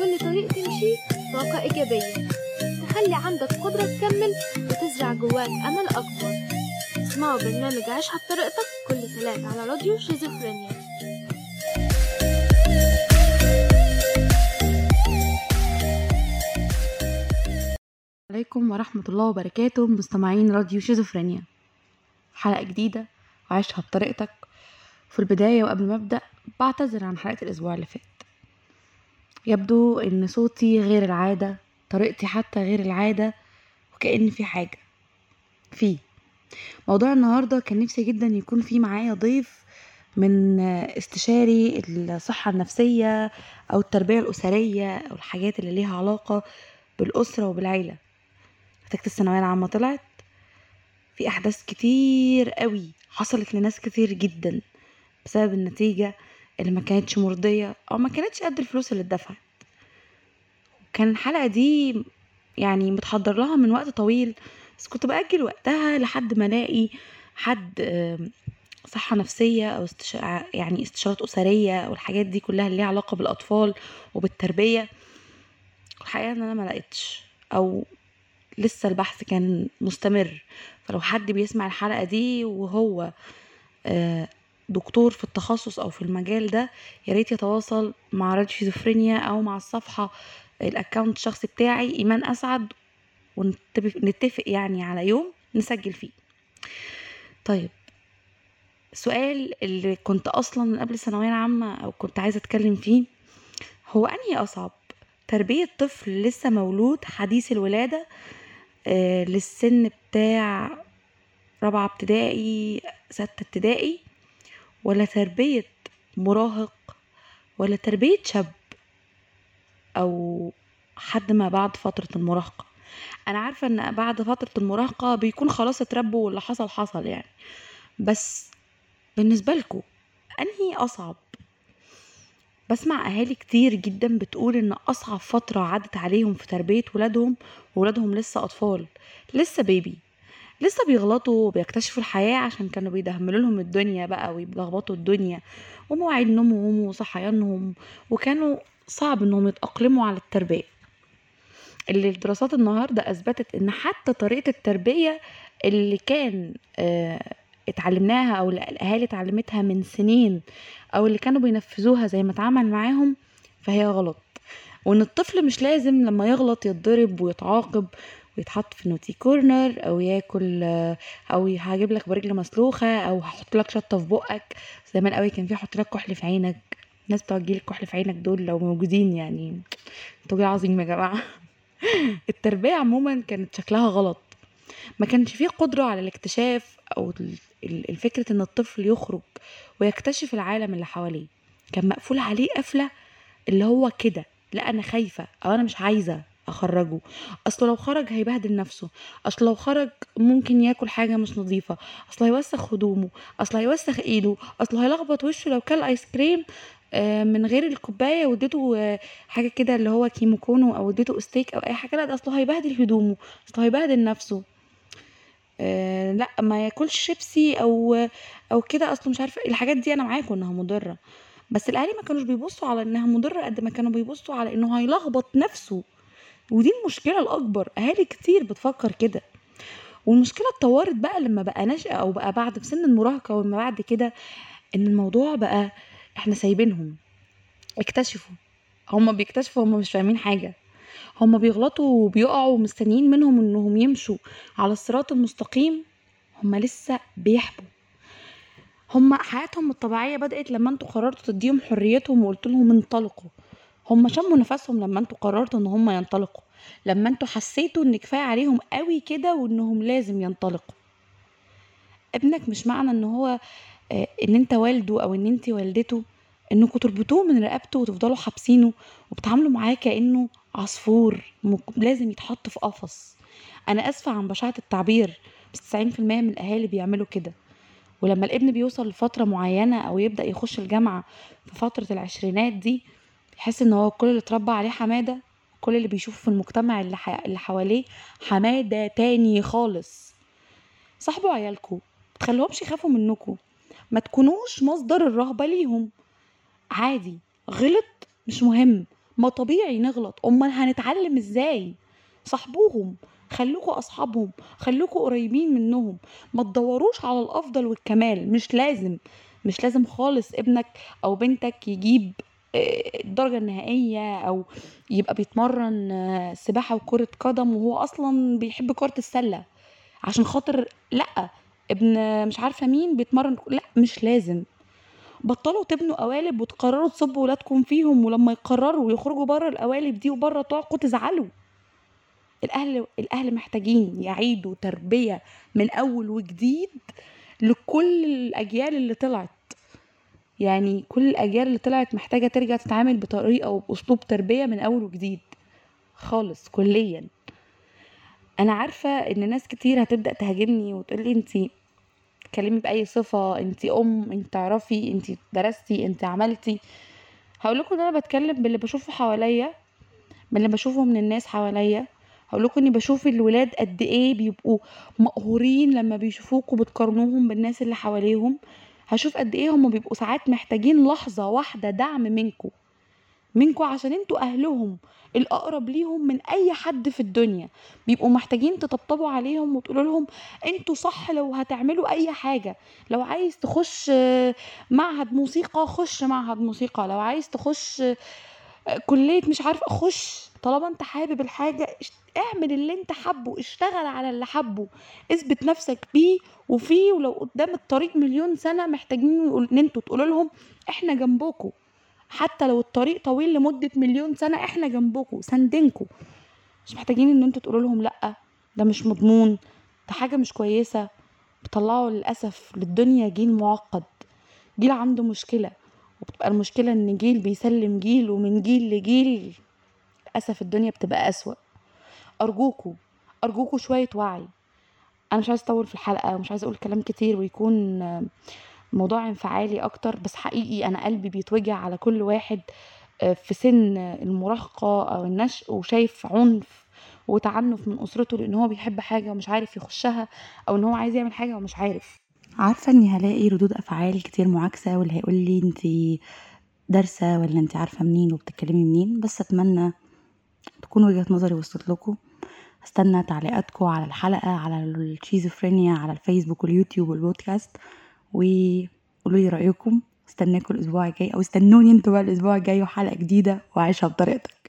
كل طريق تمشيه طاقة إيجابية. تخلي عندك قدرة تكمل وتزرع جواك أمل أكبر. اسمعوا برنامج عيشها بطريقتك كل تلات على راديو شيزوفرينيا. عليكم ورحمة الله وبركاته مستمعين راديو شيزوفرينيا. حلقة جديدة وعيشها بطريقتك في البداية وقبل ما أبدأ بعتذر عن حلقة الأسبوع اللي فات. يبدو إن صوتي غير العادة طريقتي حتى غير العادة وكأن في حاجة في. موضوع النهاردة كان نفسي جدا يكون في معايا ضيف من استشاري الصحة النفسية أو التربية الأسرية أو الحاجات اللي ليها علاقة بالأسرة وبالعيلة. نتيجة الثانوية العامة طلعت. في أحداث كتير قوي حصلت لناس كتير جدا بسبب النتيجة اللي ما كانتش مرضية أو ما كانتش قد الفلوس اللي اتدفعت. كان الحلقة دي يعني متحضر لها من وقت طويل بس كنت بأجل وقتها لحد ما ألاقي حد صحة نفسية أو استشا... يعني استشارات أسرية أو الحاجات دي كلها اللي ليها علاقة بالأطفال وبالتربية. الحقيقة إن أنا ما لقيتش أو لسه البحث كان مستمر. فلو حد بيسمع الحلقة دي وهو آه، دكتور في التخصص أو في المجال ده يا ريت يتواصل مع راديو شيزوفرينيا أو مع الصفحة الـ account الشخصي بتاعي إيمان أسعد ونتفق نتفق يعني على يوم نسجل فيه. طيب السؤال اللي كنت أصلا من قبل الثانوية العامة أو كنت عايزة أتكلم فيه هو أنهي أصعب تربية طفل لسه مولود حديث الولادة آه للسن بتاع رابعة ابتدائي ستة ابتدائي ولا تربية مراهق ولا تربية شاب أو حد ما بعد فترة المراهقة. أنا عارفة إن بعد فترة المراهقة بيكون خلاص اتربوا واللي حصل حصل يعني. بس بالنسبة لكم أنهي أصعب؟ بسمع أهالي كتير جدا بتقول إن أصعب فترة عدت عليهم في تربية ولادهم وولادهم لسه أطفال لسه بيبي لسه بيغلطوا وبيكتشفوا الحياة عشان كانوا بيدهملوا لهم الدنيا بقى ويلخبطوا الدنيا. ومواعيد نومهم وصحيانهم وكانوا صعب إنهم يتأقلموا على التربية. اللي الدراسات النهاردة أثبتت إن حتى طريقة التربية اللي كان آه، اتعلمناها أو الأهالي اتعلمتها من سنين أو اللي كانوا بينفذوها زي ما اتعمل معاهم فهي غلط. وإن الطفل مش لازم لما يغلط يتضرب ويتعاقب ويتحط في نوتي كورنر أو ياكل أو هجيب لك برجل مسلوخة أو هحط لك شطة في بقك. زمان قوي كان في حط لك كحل في عينك. الناس بتوع الجيل الكحل في عينك دول لو موجودين يعني. أنتوا عظيم يا جماعة. التربية عموما كانت شكلها غلط. ما كانش فيه قدرة على الاكتشاف أو ال- ال- الفكرة إن الطفل يخرج ويكتشف العالم اللي حواليه. كان مقفول عليه قفلة اللي هو كده. لا أنا خايفة أو أنا مش عايزة. أخرجه. أصل لو خرج هيبهدل نفسه. أصل لو خرج ممكن ياكل حاجة مش نظيفة. أصل هيوسخ هدومه. أصل هيوسخ إيده. أصل هيلخبط وشه لو كل آيس كريم آه، من غير الكوباية واديته آه، حاجة كده اللي هو كيموكونو أو اديته ستيك أو أي حاجة. لا ده أصله هيبهدل هدومه. أصله هيبهدل نفسه. آه، لا ما ياكلش شيبسي أو أو كده. أصله مش عارفة الحاجات دي أنا معاكم إنها مضرة. بس الأهالي ما كانوش بيبصوا على إنها مضرة قد ما كانوا بيبصوا على إنه هيلخبط نفسه. ودي المشكلة الأكبر أهالي كتير بتفكر كده. والمشكلة اتطورت بقى لما بقى نشأة أو بقى بعد في سن المراهقة وما بعد كده إن الموضوع بقى إحنا سايبينهم. اكتشفوا. هما بيكتشفوا هما مش فاهمين حاجة. هما بيغلطوا وبيقعوا ومستنيين منهم إنهم يمشوا على الصراط المستقيم. هما لسه بيحبوا. هما حياتهم الطبيعية بدأت لما أنتوا قررتوا تديهم حريتهم وقلت لهم انطلقوا. هما شموا نفسهم لما أنتوا قررتوا ان هما ينطلقوا. لما أنتوا حسيتوا ان كفاية عليهم قوي كده وانهم لازم ينطلقوا. ابنك مش معنى ان هو آه، ان انت والده أو ان انت والدته انكم تربطوه من رقبته وتفضلوا حابسينه وبتعاملوا معاه كأنه عصفور لازم يتحط في قفص. أنا آسفة عن بشاعة التعبير بس 90% من الأهالي بيعملوا كده. ولما الابن بيوصل لفترة معينة أو يبدأ يخش الجامعة في فترة العشرينات دي يحس إن هو كل اللي اتربى عليه حمادة كل اللي بيشوفه في المجتمع اللي, ح... اللي حواليه حمادة تاني خالص. صاحبوا عيالكم متخلوهمش يخافوا منكم ما تكونوش مصدر الرهبة ليهم. عادي غلط مش مهم. ما طبيعي نغلط. أمال هنتعلم إزاي؟ صاحبوهم خلوكوا أصحابهم خلوكوا قريبين منهم. ما تدوروش على الأفضل والكمال. مش لازم مش لازم خالص ابنك أو بنتك يجيب الدرجة النهائية أو يبقى بيتمرن سباحة وكرة قدم وهو أصلا بيحب كرة السلة. عشان خاطر لأ ابن مش عارفة مين بيتمرن لأ مش لازم. بطلوا تبنوا قوالب وتقرروا تصبوا ولادكم فيهم ولما يقرروا يخرجوا بره القوالب دي وبره طاقوا تزعلوا. الأهل الأهل محتاجين يعيدوا تربية من أول وجديد لكل الأجيال اللي طلعت. يعني كل الأجيال اللي طلعت محتاجة ترجع تتعامل بطريقة وبأسلوب تربية من أول وجديد خالص كليا. أنا عارفة إن ناس كتير هتبدأ تهاجمني وتقولي أنتي تكلمي بأي صفة أنتي أم انت تعرفي أنتي درستي أنتي عملتي. هقول لكم إن أنا بتكلم باللي بشوفه حواليا باللي بشوفه من الناس حواليا. هقول لكم إني بشوف الولاد قد إيه بيبقوا مقهورين لما بيشوفوكوا بتقارنوهم بالناس اللي حواليهم. هشوف قد إيه هم بيبقوا ساعات محتاجين لحظة واحدة دعم منكم منكم عشان أنتوا أهلهم الأقرب ليهم من أي حد في الدنيا. بيبقوا محتاجين تطبطبوا عليهم وتقولوا لهم أنتوا صح لو هتعملوا أي حاجة. لو عايز تخش معهد موسيقى خش معهد موسيقى. لو عايز تخش كلية مش عارفة خش طالما انت حابب الحاجة اعمل اللي انت حبه اشتغل على اللي حبه اثبت نفسك بيه وفيه ولو قدام الطريق مليون سنة محتاجين إن أنتوا تقولوا لهم إحنا جنبكم حتى لو الطريق طويل لمدة مليون سنة إحنا جنبكم سندينكم مش محتاجين إن أنتوا تقولوا لهم لأ ده مش مضمون ده حاجة مش كويسة. بيطلعوا للأسف للدنيا جيل معقد. جيل عنده مشكلة. وبتبقى المشكلة إن جيل بيسلم جيل ومن جيل لجيل للأسف الدنيا بتبقى أسوأ. أرجوكوا أرجوكوا شوية وعي. أنا مش عايزة أطول في الحلقة ومش عايزة أقول كلام كتير ويكون موضوع انفعالي أكتر بس حقيقي أنا قلبي بيتوجع على كل واحد آه، في سن المراهقة أو النشء وشايف عنف وتعنف من أسرته لأن هو بيحب حاجة ومش عارف يخشها أو إن هو عايز يعمل حاجة ومش عارف. عارفة إني هلاقي ردود أفعال كتير معاكسة واللي هيقول لي انتي دارسة ولا انتي عارفة منين وبتتكلمي منين بس أتمنى تكون وجهة نظري وصلت لكم. استنى تعليقاتكم على الحلقة على الشيزوفرينيا على الفيسبوك واليوتيوب والبودكاست وقولوا لي رأيكم. استناكم الأسبوع الجاي أو استنوني أنتوا بقى الأسبوع الجاي وحلقة جديدة وعيشها بطريقتك.